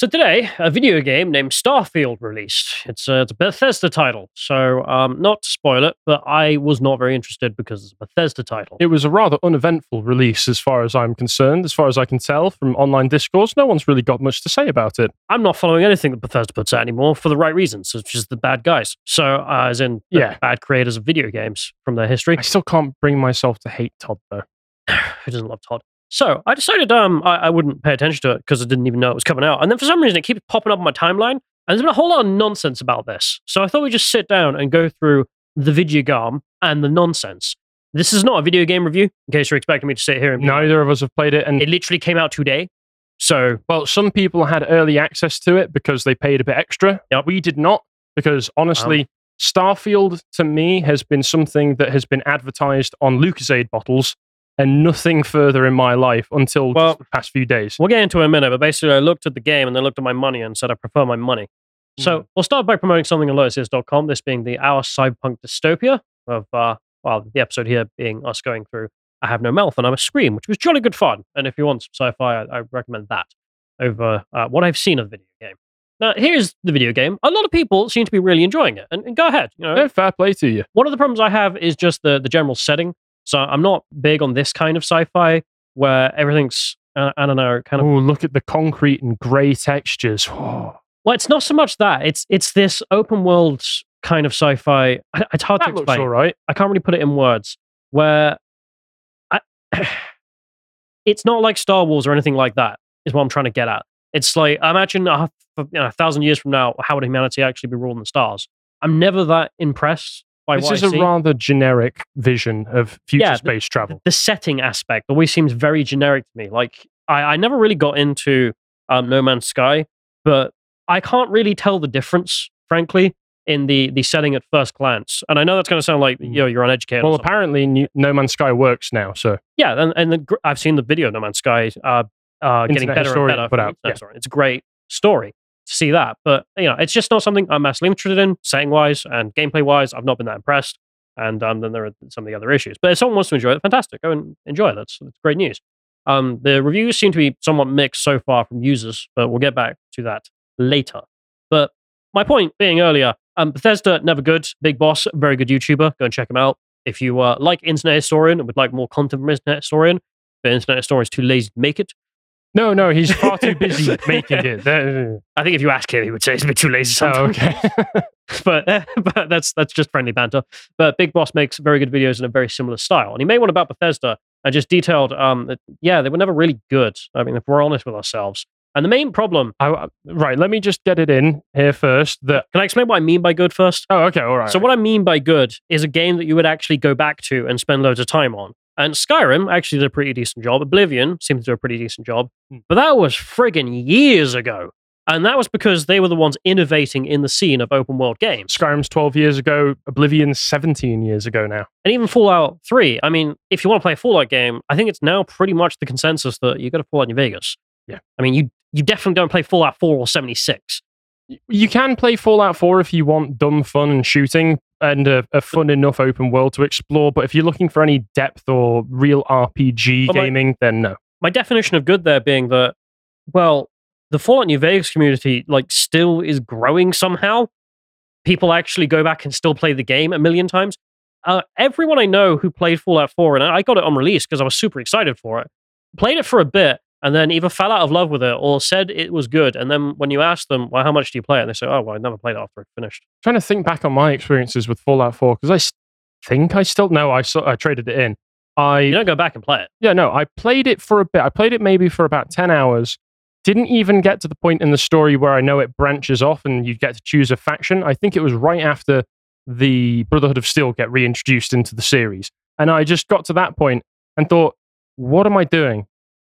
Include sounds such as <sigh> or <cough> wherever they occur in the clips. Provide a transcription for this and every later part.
So today, a video game named Starfield released. It's a, it's a Bethesda title, so um, not to spoil it, but I was not very interested because it's a Bethesda title. It was a rather uneventful release, as far as I'm concerned. As far as I can tell from online discourse, no one's really got much to say about it. I'm not following anything that Bethesda puts out anymore for the right reasons, which is the bad guys. So, uh, as in, Yeah. bad creators of video games from their history. I still can't bring myself to hate Todd, though. <sighs> Who doesn't love Todd? So I decided um I, I wouldn't pay attention to it because I didn't even know it was coming out. And then for some reason it keeps popping up on my timeline. And there's been a whole lot of nonsense about this. So I thought we'd just sit down and go through the video game and the nonsense. This is not a video game review, in case you're expecting me to sit here and Neither of us have played it, and it literally came out today. So well, some people had early access to it because they paid a bit extra. Yep. We did not because honestly, Starfield to me has been something that has been advertised on Lucozade bottles and nothing further in my life until Well- the past few days. we'll get into it in a minute, but basically I looked at the game and then looked at my money and said I prefer my money. So we'll start by promoting something on lotuseaters.com, this being the Our Cyberpunk Dystopia of, uh, well, the episode here being us going through I Have No Mouth and I Must Scream, which was jolly good fun. And if you want some sci fi, I, I recommend that over uh, what I've seen of the video game. Now, here's the video game. A lot of people seem to be really enjoying it. And, and go ahead. You know, Yeah, fair play to you. one of the problems I have is just the, the general setting. So I'm not big on this kind of sci fi where everything's, uh, I don't know, kind of Oh, look at the concrete and grey textures. <sighs> Well, it's not so much that. It's it's this open world kind of sci-fi. I- It's hard to that looks explain. all right. I can't really put it in words. Where I, <clears throat> it's not like Star Wars or anything like that. Is what I'm trying to get at. It's like imagine a, you know, a thousand years from now, how would humanity actually be ruling the stars? I'm never that impressed what is a rather generic vision of future Yeah, space travel. the setting aspect always seems very generic to me. Like I, I never really got into um, No Man's Sky, but I can't really tell the difference, frankly, in the the setting at first glance. And I know that's going to sound like you know you're uneducated. Well, apparently, New- No Man's Sky works now, so yeah, and, and the, I've seen the video No Man's Sky uh, uh, getting better and better. put out, yeah. It's a great story to see that, but you know, it's just not something I'm massively interested in, setting wise and gameplay wise. I've not been that impressed. And um, then there are some of the other issues. But if someone wants to enjoy it, fantastic. Go and enjoy it. That's, that's great news. Um, the reviews seem to be somewhat mixed so far from users, but we'll get back to that later. But my point being earlier, um, Bethesda, never good. Big Boss, very good YouTuber. Go and check him out. If you uh, like Internet Historian and would like more content from Internet Historian, but Internet Historian is too lazy to make it. No, no, he's far too busy <laughs> making it. I think if you ask him, he would say he's a bit too lazy Oh, okay. <laughs> but <laughs> but that's that's just friendly banter. But Big Boss makes very good videos in a very similar style, and he made one about Bethesda and just detailed, um, that, yeah, they were never really good. I mean, if we're honest with ourselves. And the main problem, I, right, let me just get it in here first. That can I explain what I mean by good first? oh, okay, all right. So what I mean by good is a game that you would actually go back to and spend loads of time on. And Skyrim actually did a pretty decent job. Oblivion seemed to do a pretty decent job, Hmm. but that was friggin' years ago. And that was because they were the ones innovating in the scene of open world games. Skyrim's twelve years ago. Oblivion's seventeen years ago now. and even Fallout 3. I mean, if you want to play a Fallout game, I think it's now pretty much the consensus that you got to Fallout New Vegas. Yeah. I mean, you you definitely don't play Fallout 4 or 76. You can play Fallout 4 if you want dumb fun and shooting and a, a fun enough open world to explore. But if you're looking for any depth or real RPG Well, my- gaming, then no. My definition of good there being that, well, the Fallout New Vegas community like still is growing somehow. People actually go back and still play the game a million times. Uh, everyone I know who played Fallout 4, and I got it on release because I was super excited for it, played it for a bit and then either fell out of love with it or said it was good. And then when you ask them, well, how much do you play it? And they say, oh, well, I never played it after it finished. trying to think back on my experiences with Fallout 4 because I think I still no, I saw, I traded it in. I You don't go back and play it. yeah no, I played it for a bit. I played it maybe for about ten hours. Didn't even get to the point in the story where I know it branches off and you get to choose a faction. I think it was right after the Brotherhood of Steel get reintroduced into the series, and I just got to that point and thought, what am I doing?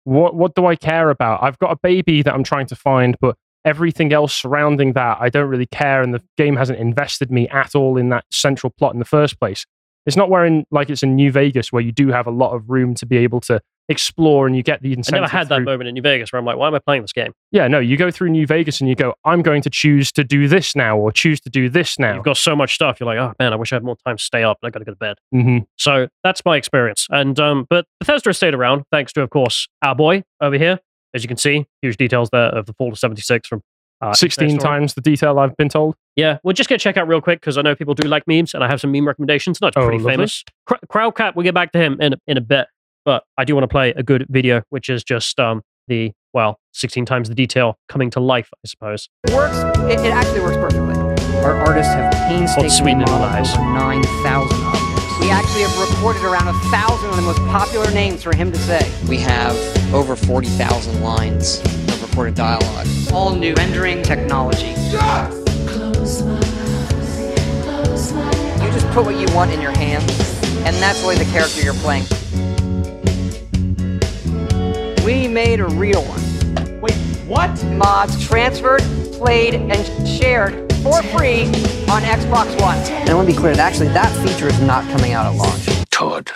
What what do I care about? I've got a baby that I'm trying to find, but everything else surrounding that, I don't really care, and the game hasn't invested me at all in that central plot in the first place. It's not in like it's in New Vegas where you do have a lot of room to be able to explore and you get the incentive. I never had that through- moment in New Vegas where I'm like, why am I playing this game? Yeah, no, you go through New Vegas and you go, I'm going to choose to do this now or choose to do this now. You've got so much stuff. You're like, oh man, I wish I had more time to stay up. I got to go to bed. hmm So that's my experience. And um, but Bethesda stayed around thanks to, of course, our boy over here, as you can see, huge details there of the fall of 76 from uh, 16 times the detail I've been told. Yeah, we'll just get check out real quick because I know people do like memes, and I have some meme recommendations. Not Oh, pretty lovely. famous. Cr- Crowdcat, we'll get back to him in in a bit, but I do want to play a good video, which is just um the well, 16 times the detail coming to life, I suppose. works. It, it actually works perfectly. Our artists have painstakingly sweet little modeled eyes. over 9,000 objects. We actually have recorded around a thousand of the most popular names for him to say. We have over 40,000 lines of recorded dialogue. All new rendering technology. You just put what you want in your hands, and that's really the character you're playing. We made a real one. Wait, what? Mods transferred, played, and shared for free on Xbox One. And I want to be clear, actually, that feature is not coming out at launch. Todd.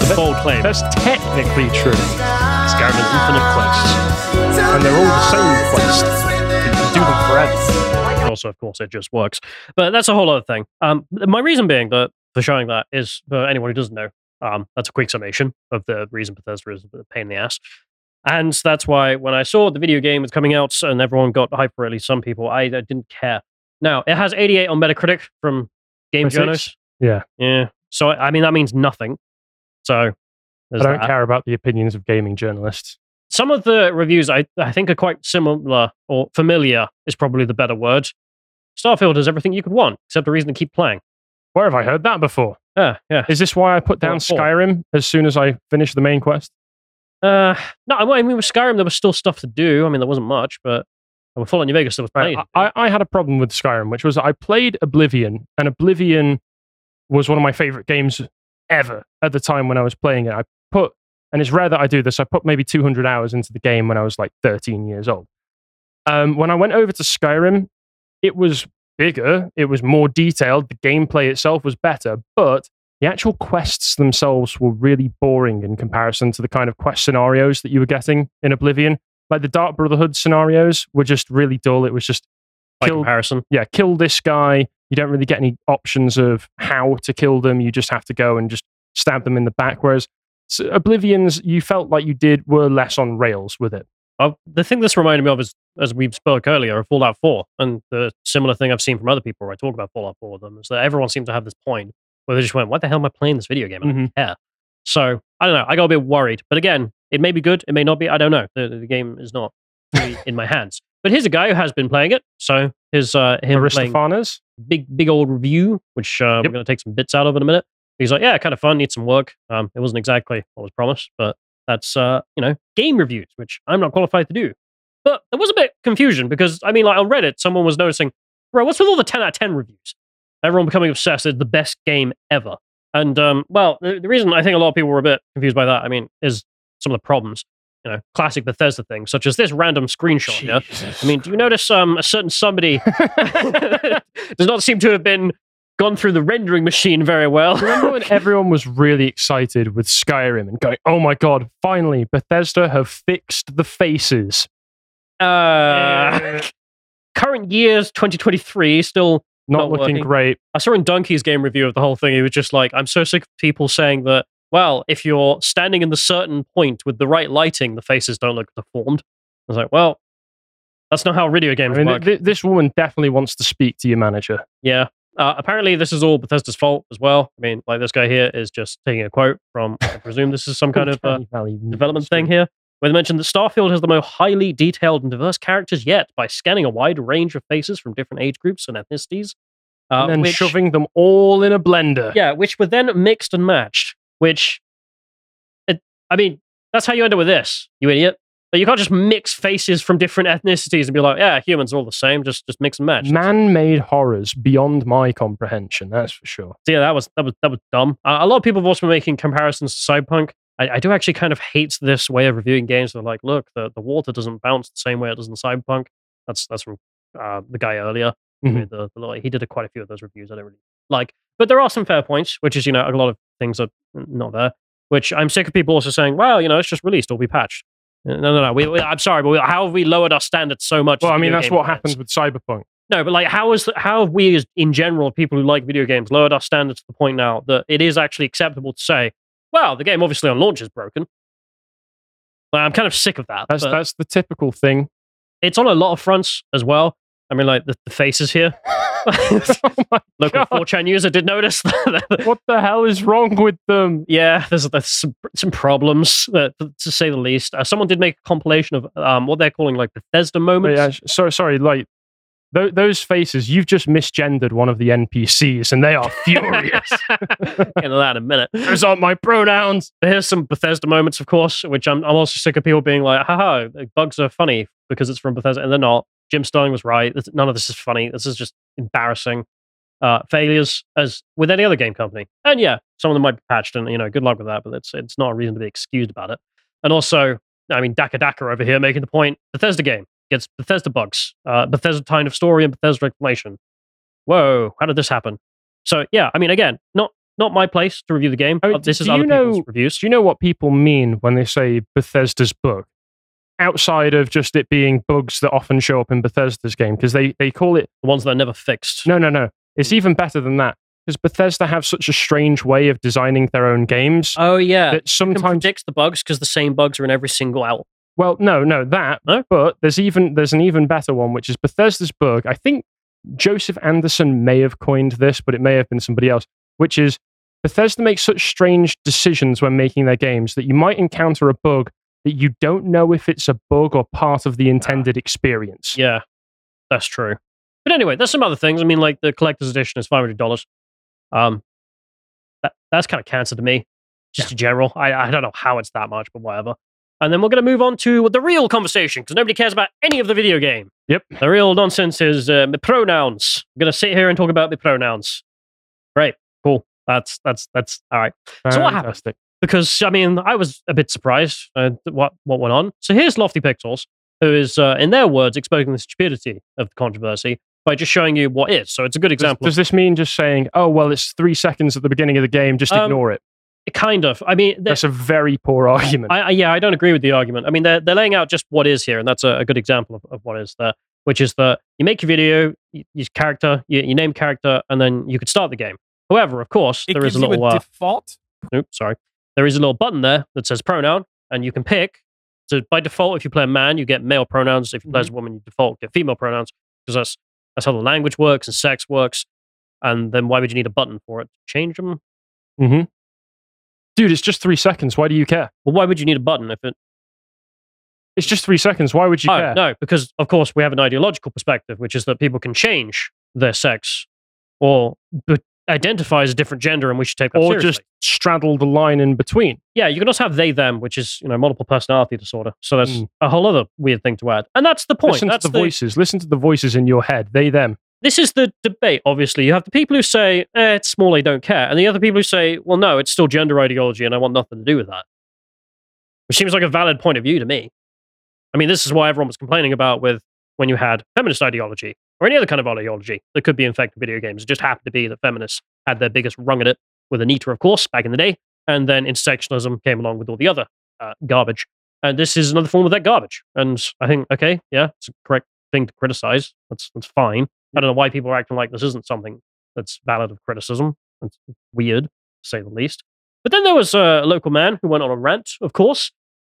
The bold claim. That's technically true. Skyrim is infinite quests. And they're all the same quest. You can do them forever. Also, of course, it just works. But that's a whole other thing. Um, my reason being that for showing that is for anyone who doesn't know, um, that's a quick summation of the reason Bethesda is a pain in the ass. And that's why when I saw the video game was coming out and everyone got hype for at least some people, I, I didn't care. Now, it has 88 on Metacritic from Game? Journals. Yeah. Yeah. So, I I mean, that means nothing. So, I don't that. care about the opinions of gaming journalists. Some of the reviews I, I think are quite similar or familiar is probably the better word. Starfield has everything you could want, except a reason to keep playing. Where have I heard that before? Yeah, yeah. Is this why I put down Four. Skyrim as soon as I finished the main quest? Uh, no, I mean with Skyrim there was still stuff to do. I mean there wasn't much, but with Fallout New Vegas there was plenty. I, I, I had a problem with Skyrim, which was I played Oblivion, and Oblivion was one of my favorite games ever at the time when I was playing it. I put, and it's rare that I do this, I put maybe 200 hours into the game when I was like 13 years old. Um, when I went over to Skyrim, it was bigger, it was more detailed, the gameplay itself was better, but the actual quests themselves were really boring in comparison to the kind of quest scenarios that you were getting in Oblivion. Like the Dark Brotherhood scenarios were just really dull. It was just by kill- comparison. yeah, kill this guy. You don't really get any options of how to kill them. You just have to go and just stab them in the back. Whereas s- Oblivion's, you felt like you did were less on rails with it. Uh, the thing this reminded me of is, as we spoke earlier, of Fallout 4, and the similar thing I've seen from other people where I talk about Fallout 4 with them is that everyone seems to have this point where they just went, "What the hell am I playing this video game?" I don't care. So I don't know. I got a bit worried, but again, it may be good. It may not be. I don't know. The, the game is not really in my <laughs> hands. But here's a guy who has been playing it. So his uh, him Aristofanes. big big old review, which uh, Yep. we're going to take some bits out of in a minute. He's like, yeah, kind of fun, needs some work. Um, it wasn't exactly what was promised, but that's uh, you know game reviews, which I'm not qualified to do. But there was a bit of confusion because I mean, like on Reddit, someone was noticing, bro, what's with all the 10 out of 10 reviews? Everyone becoming obsessed. It's the best game ever. And um, well, the, the reason I think a lot of people were a bit confused by that, I mean, is some of the problems. You know, classic Bethesda things, such as this random screenshot. Yeah, I mean, do you notice um, a certain somebody <laughs> does not seem to have been gone through the rendering machine very well? Remember when <laughs> everyone was really excited with Skyrim and going, "Oh my god, finally Bethesda have fixed the faces." uh, <laughs> current year's 2023 still. Not, Not looking working. great. I saw in Donkey's game review of the whole thing. He was just like, "I'm so sick of people saying that." Well, if you're standing in the certain point with the right lighting, the faces don't look deformed. I was like, well, that's not how video I games mean, work. th- this woman definitely wants to speak to your manager. Yeah. Uh, apparently, this is all Bethesda's fault as well. I mean, like this guy here is just taking a quote from, I presume this is some kind of uh, development thing here, where they mentioned that Starfield has the most highly detailed and diverse characters yet by scanning a wide range of faces from different age groups and ethnicities. Uh, and then which, shoving them all in a blender. yeah, which were then mixed and matched. Which, it, I mean, that's how you end up with this, you idiot. But you can't just mix faces from different ethnicities and be like, yeah, humans are all the same. Just just mix and match. Man-made horrors beyond my comprehension. That's for sure. So yeah, that was that was that was dumb. Uh, a lot of people have also been making comparisons to Cyberpunk. I, I do actually kind of hate this way of reviewing games. They're like, look, the, the water doesn't bounce the same way it does in Cyberpunk. That's that's from uh, the guy earlier. Mhm. the, the he did a, quite a few of those reviews. I don't really like, but there are some fair points, which is you know a lot of things are not there. Which I'm sick of people also saying, well, you know, it's just released it'll be patched. No, no, no. We, we, I'm sorry, but we, how have we lowered our standards so much? Well, I mean, that's what happens with Cyberpunk. No, but like, how is the, how have we, as in general, people who like video games, lowered our standards to the point now that it is actually acceptable to say, "Well, the game obviously on launch is broken." Like, I'm kind of sick of that. That's that's the typical thing. it's on a lot of fronts as well. I mean, like the, the faces here. <laughs> oh Local God. 4chan user did notice. that- <laughs> What the hell is wrong with them? yeah, there's, there's some, some problems, uh, to, say the least. Uh, someone did make a compilation of um, what they're calling like Bethesda But moments. yeah, so sorry, like tho- those faces. You've just misgendered one of the NPCs, and they are <laughs> furious. Into that in a minute. Those aren't my pronouns. But here's some Bethesda moments, of course, which I'm, I'm also sick of people being like, haha, bugs are funny because it's from Bethesda, and they're not. Jim Sterling was right. None of this is funny. This is just embarrassing. Uh, failures, as with any other game company. And yeah, some of them might be patched, and you know, good luck with that, but it's, it's not a reason to be excused about it. And also, I mean, Daka Daka over here making the point Bethesda game gets Bethesda bugs, uh, Bethesda kind of story, and Bethesda explanation. Whoa, how did this happen? So yeah, I mean, again, not not my place to review the game. I mean, Uh, this is you other people's know- reviews. Do you know what people mean when they say Bethesda's bug? Outside of just it being bugs that often show up in Bethesda's game, because they, they call it the ones that are never fixed. no, no, no. It's hmm. even better than that. Because Bethesda have such a strange way of designing their own games Oh yeah, that you can sometimes predict the bugs because the same bugs are in every single out. Well, no, no, that. No? But there's even there's an even better one, which is Bethesda's bug. I think Joseph Anderson may have coined this, but it may have been somebody else. Which is Bethesda makes such strange decisions when making their games that you might encounter a bug that you don't know if it's a bug or part of the intended experience. Yeah, that's true. But anyway, there's some other things. I mean, like the collector's edition is five hundred dollars. Um, that, that's kind of cancer to me, just in general. I I don't know how it's that much, but whatever. And then we're going to move on to the real conversation because nobody cares about any of the video game. Yep. The real nonsense is uh, the pronouns. I'm going to sit here and talk about the pronouns. Great, cool. That's that's that's all right. So what happened? Fantastic. because I mean I was a bit surprised uh, what what went on. So here's Lofty Pixels, who is, uh, in their words, exposing the stupidity of the controversy by just showing you what is. So it's a good example. does this mean just saying, "Oh, well, it's three seconds at the beginning of the game, just Um, ignore it"? of, kind of. I mean, they're- That's a very poor argument. I, I, yeah, I don't agree with the argument. I mean, they're they're laying out just what is here, and that's a, a good example of, of what is there. Which is that you make your video, you, your character, you, you name character, and then you could start the game. However, of course, It there is gives a you little. a uh, default. Oops, sorry. There is a little button there that says pronoun, and you can pick. So by default, if you play a man, you get male pronouns. If you play as a woman, you default get female pronouns because that's that's how the language works and sex works. And then why would you need a button for it? To change them? Mm-hmm. Dude, it's just three seconds. Why do you care? Well, why would you need a button if it? It's just three seconds. Why would you oh care? no, because of course we have an ideological perspective, which is that people can change their sex or identify as a different gender, and we should take that or seriously. just straddle the line in between. yeah, you can also have they them, which is you know multiple personality disorder. So that's Mm. a whole other weird thing to add, and that's the point. Listen that's to the, voices. Listen to the voices in your head. They, them. this is the debate. Obviously, you have the people who say eh, it's small, they don't care, and the other people who say, well, no, it's still gender ideology, and I want nothing to do with that. Which seems like a valid point of view to me. I mean, this is why everyone was complaining about with when you had feminist ideology or any other kind of ideology that could be infecting video games. It just happened to be that feminists had their biggest rung at it with Anita, of course, back in the day, and then intersectionalism came along with all the other uh, garbage. And this is another form of that garbage. And I think, okay, yeah, it's a correct thing to criticize. That's that's fine. I don't know why people are acting like this isn't something that's valid of criticism. It's weird, to say the least. But then there was a local man who went on a rant, of course,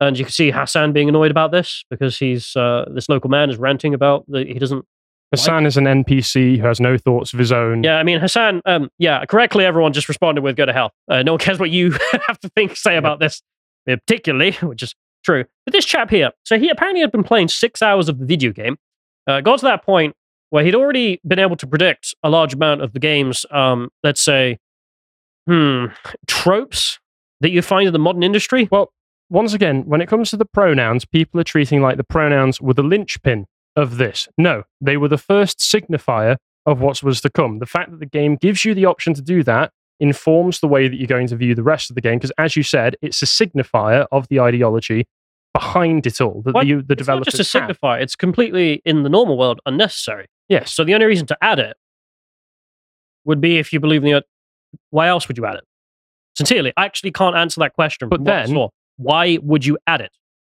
and you can see Hassan being annoyed about this because he's uh, this local man is ranting about that he doesn't. Hassan is an NPC who has no thoughts of his own. Yeah, I mean Hassan. Um, yeah, correctly, everyone just responded with "Go to hell." Uh, no one cares what you <laughs> have to think say about this, uh, particularly, which is true. But this chap here, so he apparently had been playing six hours of the video game. Uh, got to that point where he'd already been able to predict a large amount of the game's, um, let's say, hmm, tropes that you find in the modern industry. Well, once again, when it comes to the pronouns, people are treating like the pronouns were the linchpin of this. No, they were the first signifier of what was to come. The fact that the game gives you the option to do that informs the way that you're going to view the rest of the game. Because, as you said, it's a signifier of the ideology behind it all that What? the, the It's developers just a have. signifier; it's completely in the normal world unnecessary. Yes. So the only reason to add it would be if you believe in the. Why else would you add it? Sincerely, I actually can't answer that question. But from what I then- why would you add it?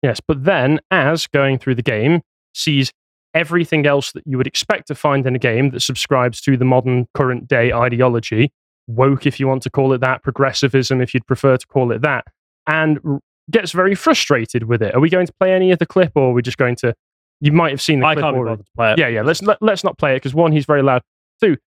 Yes, but then as going through the game sees everything else that you would expect to find in a game that subscribes to the modern current day ideology, woke if you want to call it that, progressivism if you'd prefer to call it that, and r- gets very frustrated with it. Are we going to play any of the clip or are we just going to you might have seen the I clip can't be already. bothered to play it. Yeah, yeah. Let's let, let's not play it because one, he's very loud. Two,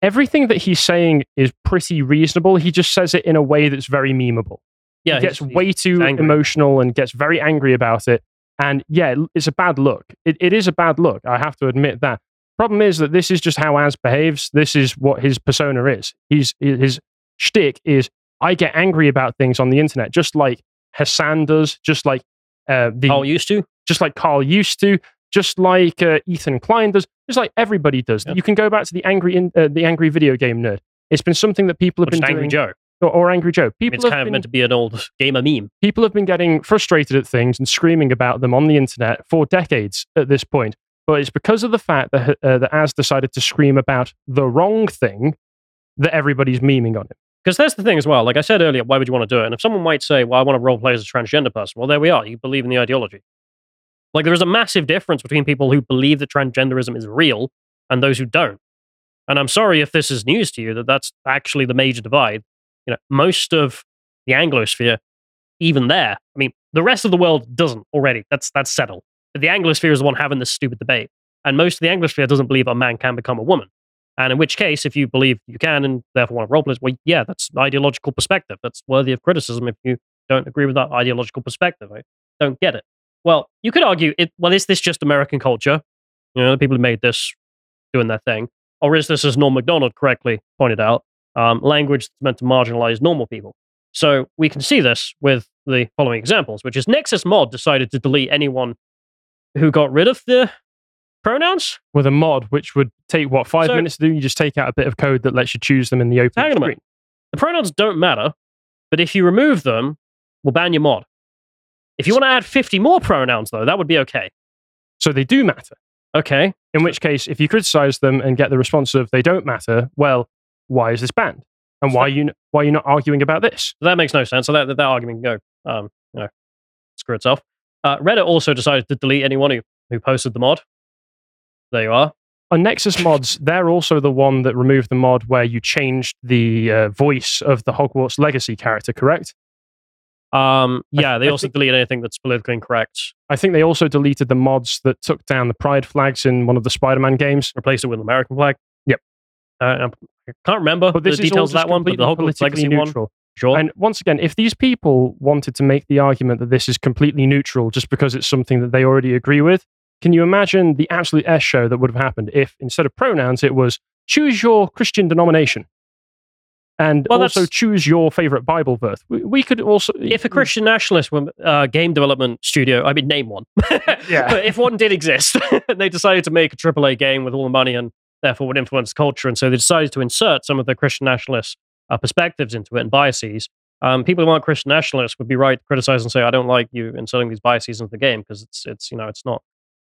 everything that he's saying is pretty reasonable. He just says it in a way that's very memeable. yeah. he gets he's- way too angry. emotional and gets very angry about it. And yeah, it's a bad look. It, it is a bad look. I have to admit that. Problem is that this is just how Az behaves. This is what his persona is. He's his shtick is I get angry about things on the internet, just like Hassan does, just like uh, the Carl used to. just like Carl used to, just like uh, Ethan Klein does, just like everybody does. Yeah. You can go back to the angry in, uh, the angry video game nerd. It's been something that people have Or just been Angry doing, Joe. Or, or Angry Joe. People it's have kind of been, meant to be an old gamer meme. people have been getting frustrated at things and screaming about them on the internet for decades at this point. But it's because of the fact that uh, that Az decided to scream about the wrong thing that everybody's memeing on him. Because that's the thing as well. Like I said earlier, why would you want to do it? And if someone might say, well, I want to role play as a transgender person, well, there we are. You believe in the ideology. Like there is a massive difference between people who believe that transgenderism is real and those who don't. And I'm sorry if this is news to you that that's actually the major divide. You know, most of the Anglosphere, even there, I mean, the rest of the world doesn't already. That's that's settled. But the Anglosphere is the one having this stupid debate. And most of the Anglosphere doesn't believe a man can become a woman. And in which case, if you believe you can and therefore want to roleplay, well, yeah, that's an ideological perspective. That's worthy of criticism if you don't agree with that ideological perspective. I don't get it. Well, you could argue, it, well, is this just American culture? You know, the people who made this doing their thing. Or is this, as Norm MacDonald correctly pointed out, um, language that's meant to marginalize normal people? So we can see this with the following examples, which is Nexus Mod decided to delete anyone who got rid of the pronouns. With a mod, which would take what five So- minutes to do, you just take out a bit of code that lets you choose them in the open Hang on a screen. The pronouns don't matter, but if you remove them, we'll ban your mod. If you want to add 50 more pronouns, though, that would be okay. So they do matter. Okay. In which case, if you criticize them and get the response of they don't matter, well, why is this banned? And why are you why are you not arguing about this? That makes no sense. So that, that, that argument can go, um, you know, screw itself. Uh, Reddit also decided to delete anyone who, who posted the mod. There you are. On Nexus mods, they're also the one that removed the mod where you changed the uh, voice of the Hogwarts Legacy character, correct? Um, yeah, they also deleted anything that's politically incorrect, I think they also deleted the mods that took down the pride flags in one of the Spider-Man games. replaced it with an American flag. Uh, I can't remember But this the details of that one, but the whole politically Legacy one, neutral. sure. And once again, if these people wanted to make the argument that this is completely neutral just because it's something that they already agree with, can you imagine the absolute S show that would have happened if instead of pronouns it was choose your Christian denomination and Well, also choose your favorite Bible verse? We, we could also if a Christian nationalist were, uh, game development studio, I mean, name one. <laughs> Yeah. But if one did exist, and <laughs> they decided to make a AAA game with all the money and therefore would influence culture, and so they decided to insert some of the Christian nationalist uh, perspectives into it and biases. Um, people who aren't Christian nationalists would be right to criticize and say, "I don't like you inserting these biases into the game because it's it's you know it's not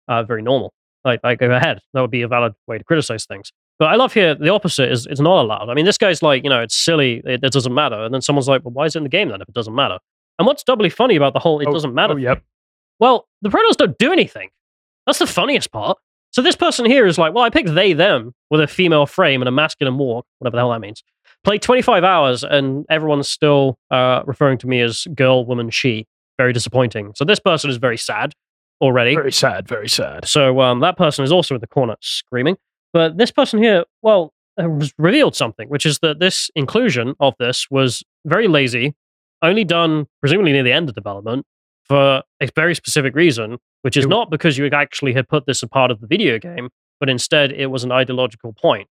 uh, very normal." Like, like go ahead, that would be a valid way to criticize things. But I love here the opposite is it's not allowed. I mean, this guy's like, you know, it's silly, it, it doesn't matter, and then someone's like, "Well, why is it in the game then if it doesn't matter?" And what's doubly funny about the whole "it Oh, doesn't matter" Oh, yep. well, the pronouns don't do anything. That's the funniest part. So this person here is like, well, I picked they, them with a female frame and a masculine walk, whatever the hell that means. Played 25 hours and everyone's still uh, referring to me as girl, woman, she. Very disappointing. So this person is very sad already. Very sad, very sad. So um, that person is also in the corner screaming. But this person here, well, has revealed something, which is that this inclusion of this was very lazy, only done presumably near the end of development for a very specific reason, which is It- not because you actually had put this as part of the video game, but instead it was an ideological point.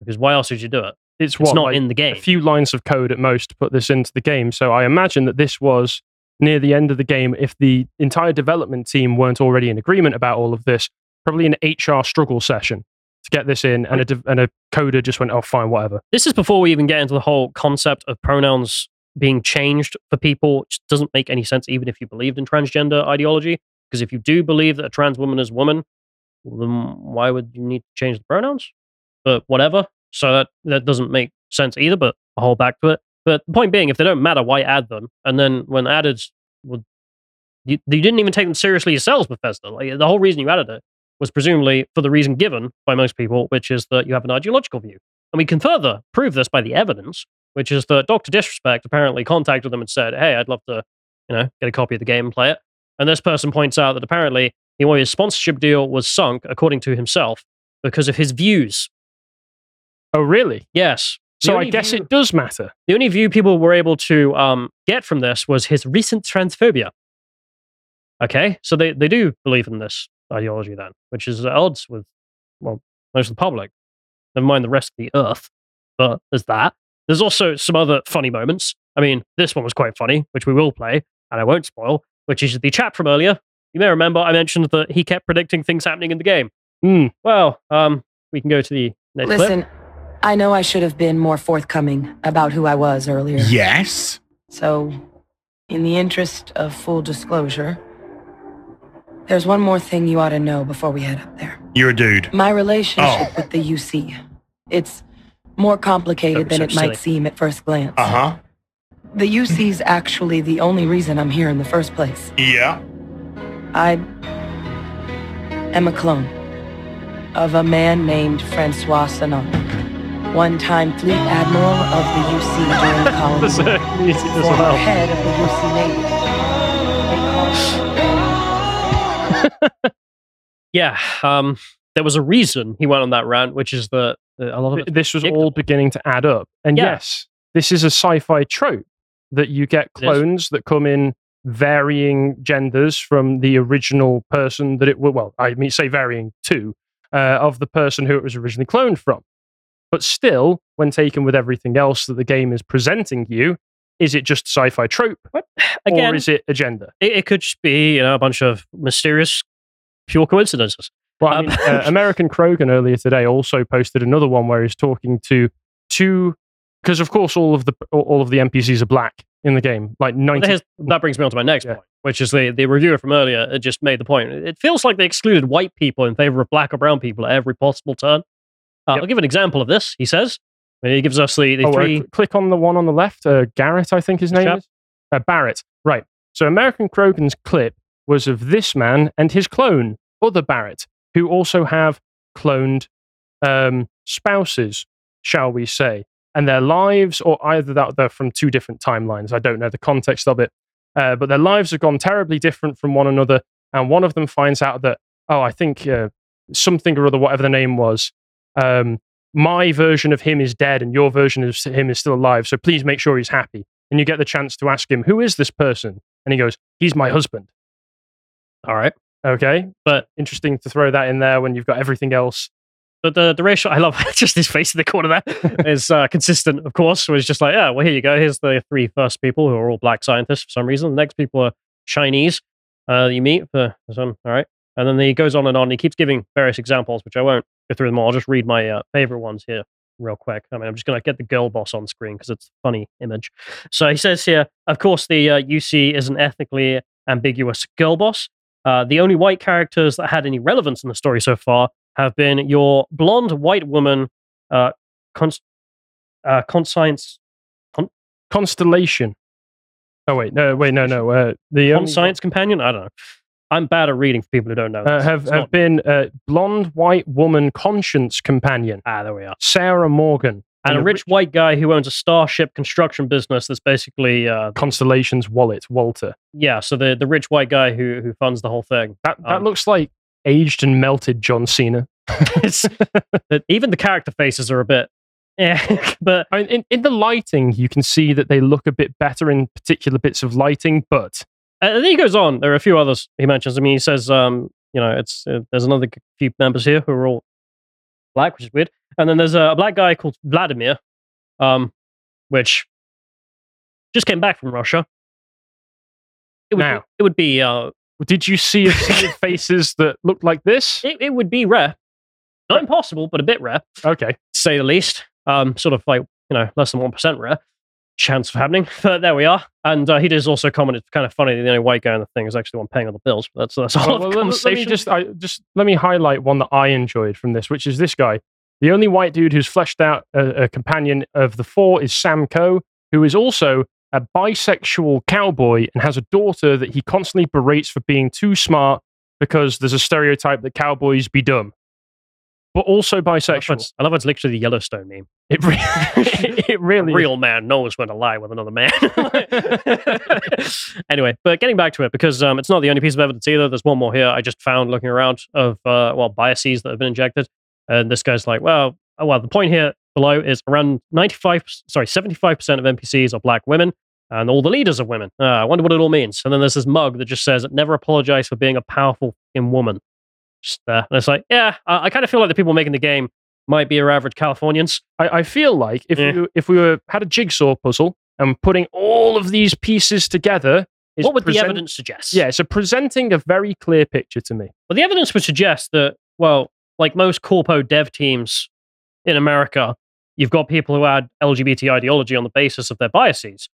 Because why else would you do it? It's It's what not like, in the game. a few lines of code at most to put this into the game. So I imagine that this was near the end of the game. If the entire development team weren't already in agreement about all of this, probably an HR struggle session to get this in, and a and a coder just went, "Oh, fine, whatever." This is before we even get into the whole concept of pronouns being changed for people, which doesn't make any sense, even if you believed in transgender ideology. Because if you do believe that a trans woman is woman, then why would you need to change the pronouns? But whatever. So that, that doesn't make sense either, but I'll hold back to it. But the point being, if they don't matter, why add them? And then when added, well, you, you didn't even take them seriously yourselves, Bethesda. Like, the whole reason you added it was presumably for the reason given by most people, which is that you have an ideological view. And we can further prove this by the evidence, which is that Dr. Disrespect apparently contacted them and said, Hey, I'd love to, you know, get a copy of the game and play it. And this person points out that apparently his sponsorship deal was sunk, according to himself, because of his views. Oh, really? Yes. The So I guess view- it does matter. the only view people were able to um, get from this was his recent transphobia. Okay, so they, they do believe in this ideology then, which is at odds with well most of the public. Never mind the rest of the earth, but there's that. There's also some other funny moments. I mean, this one was quite funny, which we will play, and I won't spoil. Which is the chap from earlier. You may remember I mentioned that he kept predicting things happening in the game. Hmm. Well, um, we can go to the next clip. Listen, I know I should have been more forthcoming about who I was earlier. Yes. So, in the interest of full disclosure, there's one more thing you ought to know before we head up there. You're a dude. My relationship Oh. with the UC. It's more complicated So- than so it silly. might seem at first glance. Uh huh. The UC's actually the only reason I'm here in the first place. Yeah. I am a clone of a man named Francois Sanon, one-time fleet admiral of the UC during the <laughs> colony. There's music as former well. head of the UC Navy. <laughs> Yeah, um, there was a reason he went on that rant, which is that uh, a lot of Th- This was all beginning to add up. And Yeah. yes, this is a sci fi trope that you get clones that come in varying genders from the original person that it well, I mean, say varying too, uh, of the person who it was originally cloned from. But still, when taken with everything else that the game is presenting you, is it just sci fi trope <sighs> Again, or is it agenda? it, it could just be you know a bunch of mysterious, pure coincidences. Well, I Um, mean, uh, <laughs> American Krogan earlier today also posted another one where he's talking to two, because of course all of the all of the NPCs are black in the game, like ninety. that brings me on to my next Yeah. point, which is the the reviewer from earlier. It just made the point. It feels like they excluded white people in favor of black or brown people at every possible turn. Uh, Yep. I'll give an example of this. He says, he gives us the, the Oh, uh, three. click on the one on the left, uh, Garrett, I think his name Chap. is. Uh, Barrett, right. So American Krogan's clip was of this man and his clone, other Barrett, who also have cloned um, spouses, shall we say, and their lives, or either that they're from two different timelines. I don't know the context of it, uh, but their lives have gone terribly different from one another. And one of them finds out that, oh, I think uh, something or other, whatever the name was, um, my version of him is dead and your version of him is still alive. So please make sure he's happy. And you get the chance to ask him, who is this person? And he goes, he's my husband. All right, Okay. But- interesting to throw that in there when you've got everything else. But the the racial. <laughs> I love <laughs> just his face in the corner there <laughs> is uh, consistent, of course. Was just like, yeah, well, here you go. Here's the three first people who are all black scientists for some reason. The next people are Chinese uh, that you meet for some. All right, and then he goes on and on. He keeps giving various examples, which I won't go through them all. I'll just read my uh, favorite ones here real quick. I mean, I'm just going to get the girl boss on screen because it's a funny image. So he says here, of course, the uh, UC is an ethnically ambiguous girl boss. Uh, the only white characters that had any relevance in the story so far have been your blonde white woman, uh, cons- uh, conscience, Constellation. Oh, wait. No, wait, no, no. Uh, the only- conscience companion. I don't know. I'm bad at reading for people who don't know. uh, this. have, It's have not- been uh, blonde white woman conscience companion, ah, there we are. Sarah Morgan. And a rich white guy who owns a starship construction business that's basically, uh, Constellation's wallet, Walter. yeah. So the, the rich white guy who who funds the whole thing. That, that Um, looks like aged and melted John Cena. <laughs> even the character faces are a bit, yeah. <laughs> but I mean, in, in the lighting, you can see that they look a bit better in particular bits of lighting, but Uh, and then he goes on. There are a few others he mentions. I mean, he says, um, you know, it's uh, there's another few members here who are all black, which is weird. And then there's a, black guy called Vladimir, um, which just came back from Russia. It would, Now. it would be uh, did you see a sea <laughs> of faces that looked like this? it, it would be rare, not impossible, but a bit rare, to Okay. say the least. Um, sort of like you know less than one percent rare chance of happening. <laughs> But there we are. And uh, he does also comment. It's kind of funny. that The only white guy in the thing is actually the one paying all the bills. But that's that's a whole Well, well, let, let me just, I, just let me highlight one that I enjoyed from this, which is this guy. The only white dude who's fleshed out a, a companion of the four is Sam Coe, who is also a bisexual cowboy and has a daughter that he constantly berates for being too smart because there's a stereotype that cowboys be dumb. But also I love bisexual. it's- I love it's literally the Yellowstone meme. It, re- <laughs> it <laughs> really a is. real man knows when to lie with another man. <laughs> anyway, but getting back to it, because um, it's not the only piece of evidence either. There's one more here I just found looking around of uh, well biases that have been injected, and this guy's like, well, oh, well, the point here below is around 95, sorry, 75 percent of NPCs are black women. And all the leaders are women. Uh, I wonder what it all means. And then there's this mug that just says, "Never apologize for being a powerful fucking woman." Just there, and it's like, yeah, I, I kind of feel like the people making the game might be your average Californians. I, I feel like if Yeah. we if we were had a jigsaw puzzle and putting all of these pieces together, is what would the evidence suggest? Yeah, so presenting a very clear picture to me. Well, the evidence would suggest that, well, like most corpo dev teams in America, you've got people who add LGBT ideology on the basis of their biases,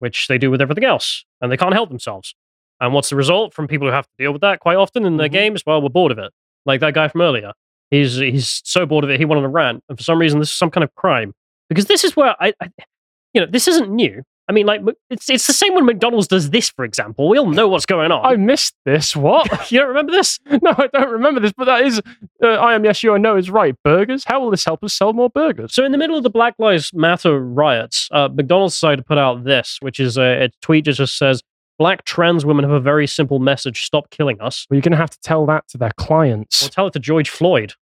which they do with everything else, and they can't help themselves. And what's the result from people who have to deal with that quite often in their Mhm. games? Well, we're bored of it. Like that guy from earlier. He's he's so bored of it, he went on a rant, and for some reason, this is some kind of crime. Because this is where I, I you know, this isn't new. I mean, like it's it's the same when McDonald's does this, for example. We all know what's going on. I missed this. What? <laughs> <laughs> you don't remember this? no, I don't remember this, but that is. Uh, I am yes, you I know is right. Burgers. How will this help us sell more burgers? So, in the middle of the Black Lives Matter riots, uh, McDonald's decided to put out this, which is a, a tweet that just says, Black trans women have a very simple message stop killing us. Well, you're going to have to tell that to their clients. We'll tell it to George Floyd.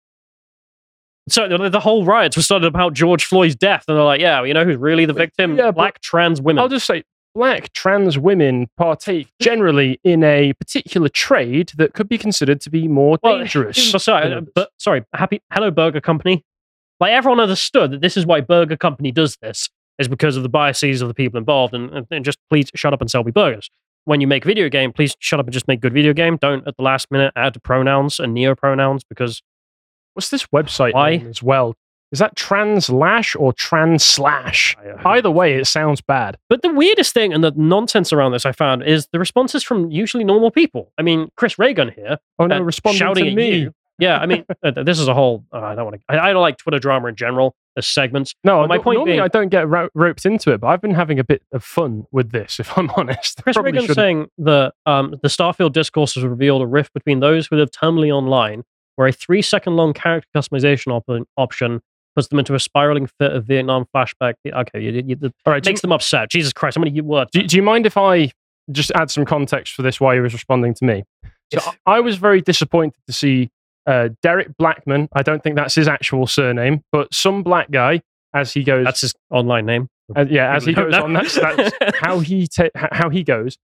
So, the, the whole riots were started about George Floyd's death. And they're like, yeah, you know who's really the victim? yeah, Black trans women. I'll just say, black trans women partake generally in a particular trade that could be considered to be more Well, dangerous. So, <laughs> sorry, uh, but, sorry, happy, Hello Burger Company. Like, everyone understood that this is why Burger Company does this, is because of the biases of the people involved. And, and, just please shut up and sell me burgers. When you make a video game, please shut up and just make good video game. Don't at the last minute add pronouns and neo pronouns because What's this website Why? name as well? Is that translash or trans slash? I, uh, Either way, it sounds bad. But the weirdest thing and the nonsense around this I found is the responses from usually normal people. I mean, Chris Ray Gun here Oh no, uh, responding shouting to at me. you. Yeah, I mean, <laughs> uh, this is a whole. Uh, I don't want to. I, I don't like Twitter drama in general as segments. No, Well, my no- point normally being- I don't get ro- roped into it, but I've been having a bit of fun with this, if I'm <laughs> honest. Chris Ray Gun saying that um, the Starfield discourse has revealed a rift between those who live terminally online, where a three second long character customization op- option puts them into a spiraling fit of Vietnam flashback. Okay, you, you, you, All right, makes them upset. Jesus Christ, how many words? do, do you mind if I just add some context for this while he was responding to me? So I was very disappointed to see uh, Derek Blackman. I don't think that's his actual surname, but some black guy, as he goes, That's his online name. uh, yeah, as he goes on, that's, that's <laughs> how he ta- how he goes.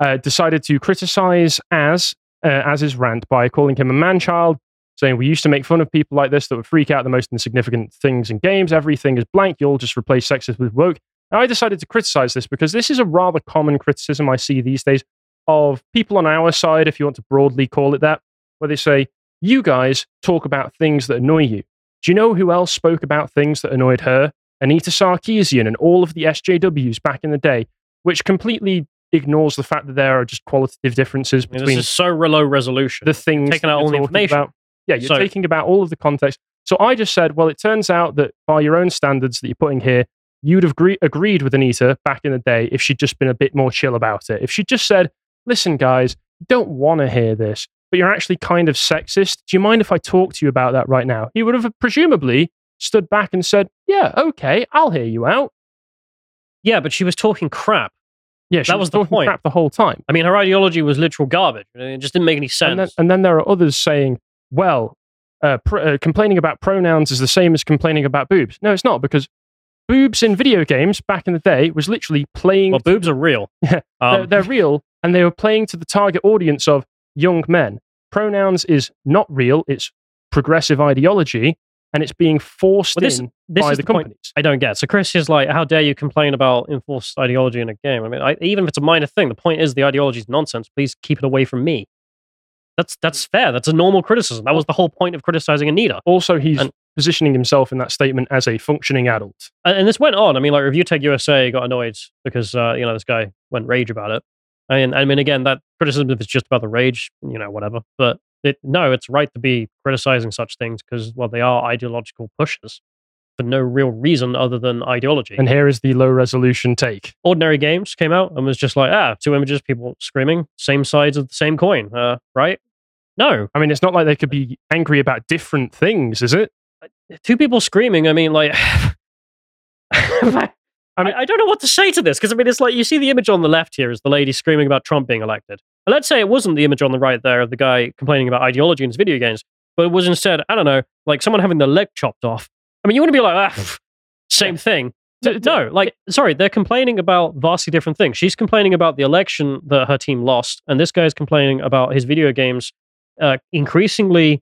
Uh, decided to criticize as uh, as his rant by calling him a man child, saying we used to make fun of people like this that would freak out the most insignificant things in games. Everything is blank. You'll just replace sexist with woke. And I decided to criticize this because this is a rather common criticism I see these days of people on our side, if you want to broadly call it that, where they say, You guys talk about things that annoy you. Do you know who else spoke about things that annoyed her? Anita Sarkeesian and all of the SJWs back in the day, which completely ignores the fact that there are just qualitative differences between this is so low resolution. the things taking out all the information. About. Yeah, you're So- taking about all of the context. So I just said, well, it turns out that by your own standards that you're putting here, you'd have gre- agreed with Anita back in the day if she'd just been a bit more chill about it. If she'd just said, listen, guys, you don't want to hear this, but you're actually kind of sexist. Do you mind if I talk to you about that right now? He would have presumably stood back and said, yeah, okay, I'll hear you out. yeah, but she was talking crap. Yeah, she That was the point. crap the whole time. I mean, her ideology was literal garbage. It just didn't make any sense. And then, and then there are others saying, well, uh, pr- uh, complaining about pronouns is the same as complaining about boobs. No, it's not because boobs in video games back in the day was literally playing. well, boobs are real. <laughs> Yeah, Um, they're, they're real and they were playing to the target audience of young men. Pronouns is not real, it's progressive ideology and it's being forced Well, this- in this by the, the point companies. I don't get. So Chris is like, how dare you complain about enforced ideology in a game? I mean, I, even if it's a minor thing, the point is the ideology is nonsense. Please keep it away from me. That's that's fair. That's a normal criticism. That was the whole point of criticizing Anita. Also, he's And- positioning himself in that statement as a functioning adult. And, and this went on. I mean, like Review Tech USA got annoyed because uh, you know this guy went rage about it. And I mean, again, that criticism if it's just about the rage, you know, whatever. But it, no, it's right to be criticizing such things because well, they are ideological pushes. for no real reason other than ideology. And here is the low resolution take. Ordinary Games came out and was just like, ah, two images, people screaming, same sides of the same coin, uh, right? No, I mean, it's not like they could be angry about different things, is it? two people screaming. I mean, like, <laughs> I mean, I don't know what to say to this because I mean, it's like you see the image on the left here is the lady screaming about Trump being elected. And let's say it wasn't the image on the right there of the guy complaining about ideology in his video games, but it was instead, I don't know, like someone having their leg chopped off. I mean, you want to be like, ah, same thing. No, like, sorry, they're complaining about vastly different things. She's complaining about the election that her team lost, and this guy's complaining about his video games uh, increasingly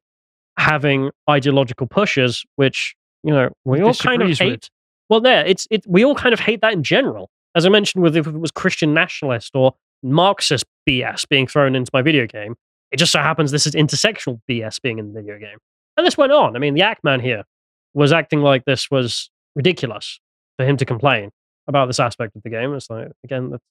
having ideological pushes, which you know we all kind of hate. with. Well, there, it's it. We all kind of hate that in general. As I mentioned, with if it was Christian nationalist or Marxist BS being thrown into my video game, it just so happens this is intersectional BS being in the video game, and this went on. I mean, the Act Man here was acting like this was ridiculous for him to complain about this aspect of the game. It's like again, that's,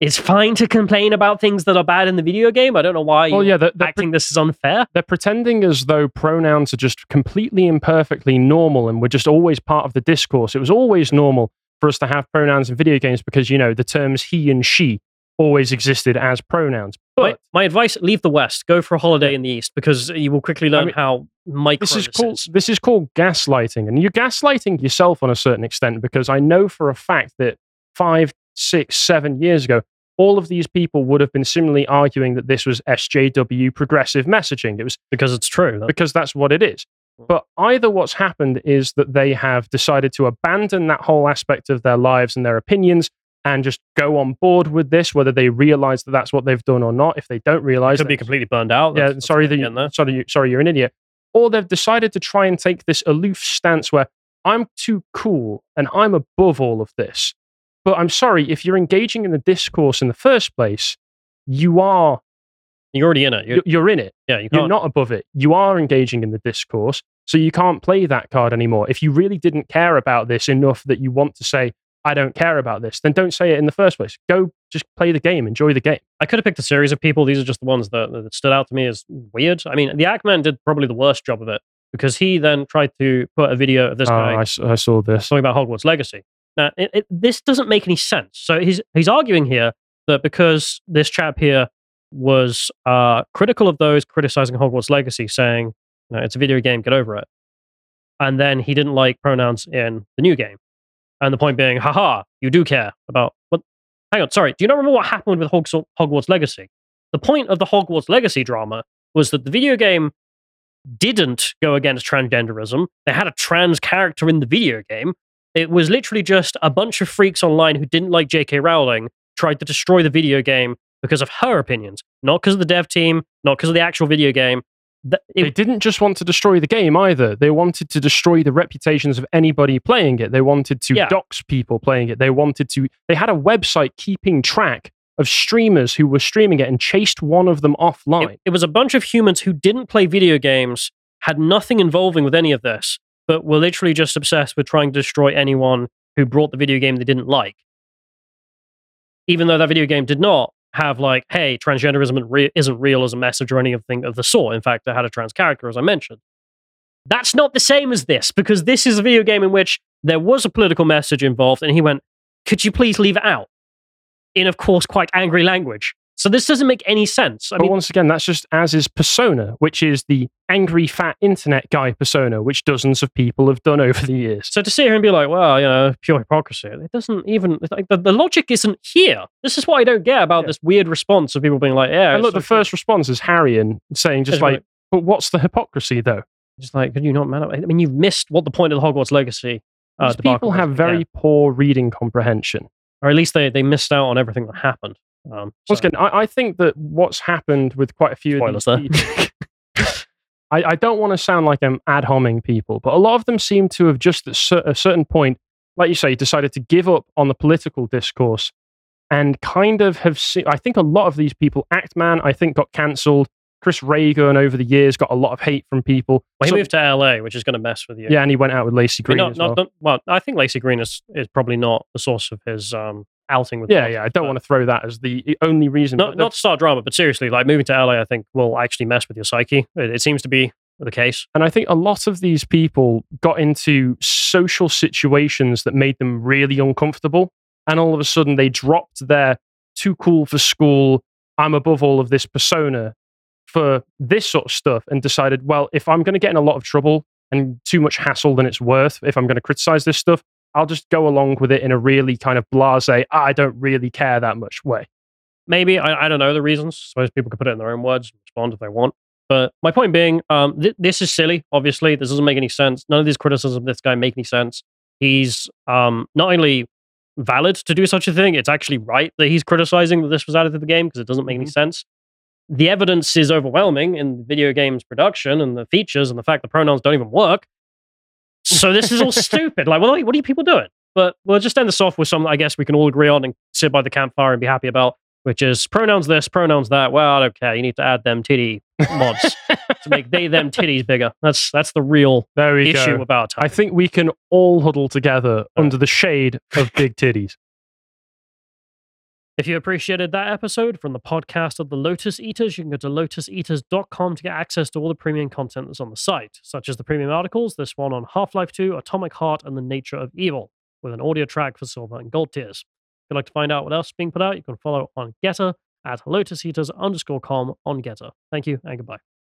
it's fine to complain about things that are bad in the video game. I don't know why Well, you're yeah, they're, they're, acting this is unfair. they're pretending as though pronouns are just completely imperfectly normal and we're just always part of the discourse. It was always normal for us to have pronouns in video games because, you know, the terms he and she always existed as pronouns. But my advice: leave the West, go for a holiday in the East, because you will quickly learn mean, how micro this is called this is called gaslighting, and you're gaslighting yourself on a certain extent because I know for a fact that five, six, seven years ago, all of these people would have been similarly arguing that this was SJW progressive messaging. It was because it's true. That- because that's what it is. Hmm. But either what's happened is that they have decided to abandon that whole aspect of their lives and their opinions and just go on board with this, whether they realize that that's what they've done or not. If they don't realize, could be completely burned out. yeah, That's- that's sorry that you, sorry, you, sorry, you're an idiot. Or they've decided to try and take this aloof stance where I'm too cool and I'm above all of this. But I'm sorry, if you're engaging in the discourse in the first place, you are You're already in it. You're, you're, in it. yeah, you You're can't. above it. You are engaging in the discourse, so you can't play that card anymore. If you really didn't care about this enough that you want to say, I don't care about this, then don't say it in the first place. Go just play the game, enjoy the game. I could have picked a series of people. These are just the ones that, that stood out to me as weird. I mean, the Act Man did probably the worst job of it because he then tried to put a video of this Oh, guy I, I saw this. talking about Hogwarts Legacy. Now, it, it, this doesn't make any sense. So he's he's arguing here that because this chap here was uh, critical of those criticizing Hogwarts Legacy, saying you know, it's a video game, get over it, and then he didn't like pronouns in the new game, and the point being, haha, you do care about what? Hang on, sorry, do you not remember what happened with Hogwarts Legacy? The point of the Hogwarts Legacy drama was that the video game didn't go against transgenderism. They had a trans character in the video game. It was literally just a bunch of freaks online who didn't like J.K. Rowling tried to destroy the video game because of her opinions, not because of the dev team, not because of the actual video game. Th- they didn't just want to destroy the game either. They wanted to destroy the reputations of anybody playing it. They wanted to Yeah. dox people playing it. They wanted to. They had a website keeping track of streamers who were streaming it and chased one of them offline. it, it was a bunch of humans who didn't play video games, had nothing involving with any of this, but were literally just obsessed with trying to destroy anyone who brought the video game they didn't like. Even though that video game did not have like, hey, transgenderism isn't real as a message or anything of the sort. In fact, it had a trans character, as I mentioned. That's not the same as this because this is a video game in which there was a political message involved, and he went, "Could you please leave it out?" In, of course, quite angry language. So this doesn't make any sense. I but mean, once again, that's just as is persona, which is the angry fat internet guy persona, which dozens of people have done over the years. So to sit here and be like, well, you know, pure hypocrisy, it doesn't even, like the, the logic isn't here. This is what I don't get about Yeah. this weird response of people being like, yeah. and look, it's the so- first response is Harry and saying just It's like, right. but what's the hypocrisy though? Just like, could you not man up? I mean, you've missed what the point of the Hogwarts Legacy. Uh, people have yeah. very poor reading comprehension. or at least they, they missed out on everything that happened. Um, Once so- again, I, I think that what's happened with quite a few Spoilers of these people, I, I don't want to sound like I'm ad homing people, but a lot of them seem to have just at cer- a certain point, like you say, decided to give up on the political discourse and kind of have seen. I think a lot of these people, Act Man, I think got cancelled. Chris Ray Gun over the years got a lot of hate from people. well, he So- moved to LA, which is going to mess with you. yeah, and he went out with Laci I mean, Green not, well. well, I think Laci Green is, is probably not the source of his um, outing with yeah, yeah. I don't want to throw that as the only reason. not not to start drama, but seriously, like moving to LA, I think will actually mess with your psyche. It, it seems to be the case. And I think a lot of these people got into social situations that made them really uncomfortable. And all of a sudden they dropped their too cool for school, I'm above all of this persona for this sort of stuff and decided, well, if I'm going to get in a lot of trouble and too much hassle than it's worth, if I'm going to criticize this stuff, I'll just go along with it in a really kind of blase, I don't really care that much way. Maybe I, I don't know the reasons. Suppose people can put it in their own words, respond if they want. But my point being, um, th- this is silly. Obviously, this doesn't make any sense. None of these criticisms of this guy make any sense. He's um, not only valid to do such a thing, it's actually right that he's criticizing that this was added to the game because it doesn't make any Mhm. sense. The evidence is overwhelming in video games production and the features and the fact the pronouns don't even work. So this is all <laughs> stupid. Like, what are, what are you people doing? But we'll just end this off with something I guess we can all agree on and sit by the campfire and be happy about, which is pronouns this, pronouns that. Well, I don't care. You need to add them titty mods to make they them <laughs> titties bigger. That's that's the real There we issue go. about time. I think we can all huddle together uh. under the shade of big titties. If you appreciated that episode from the podcast of the Lotus Eaters, you can go to lotuseaters.com to get access to all the premium content that's on the site, such as the premium articles, this one on Half Life 2, Atomic Heart, and the Nature of Evil, with an audio track for silver and gold tiers. If you'd like to find out what else is being put out, you can follow on Gettr at lotuseaters underscore com on Gettr. Thank you and goodbye.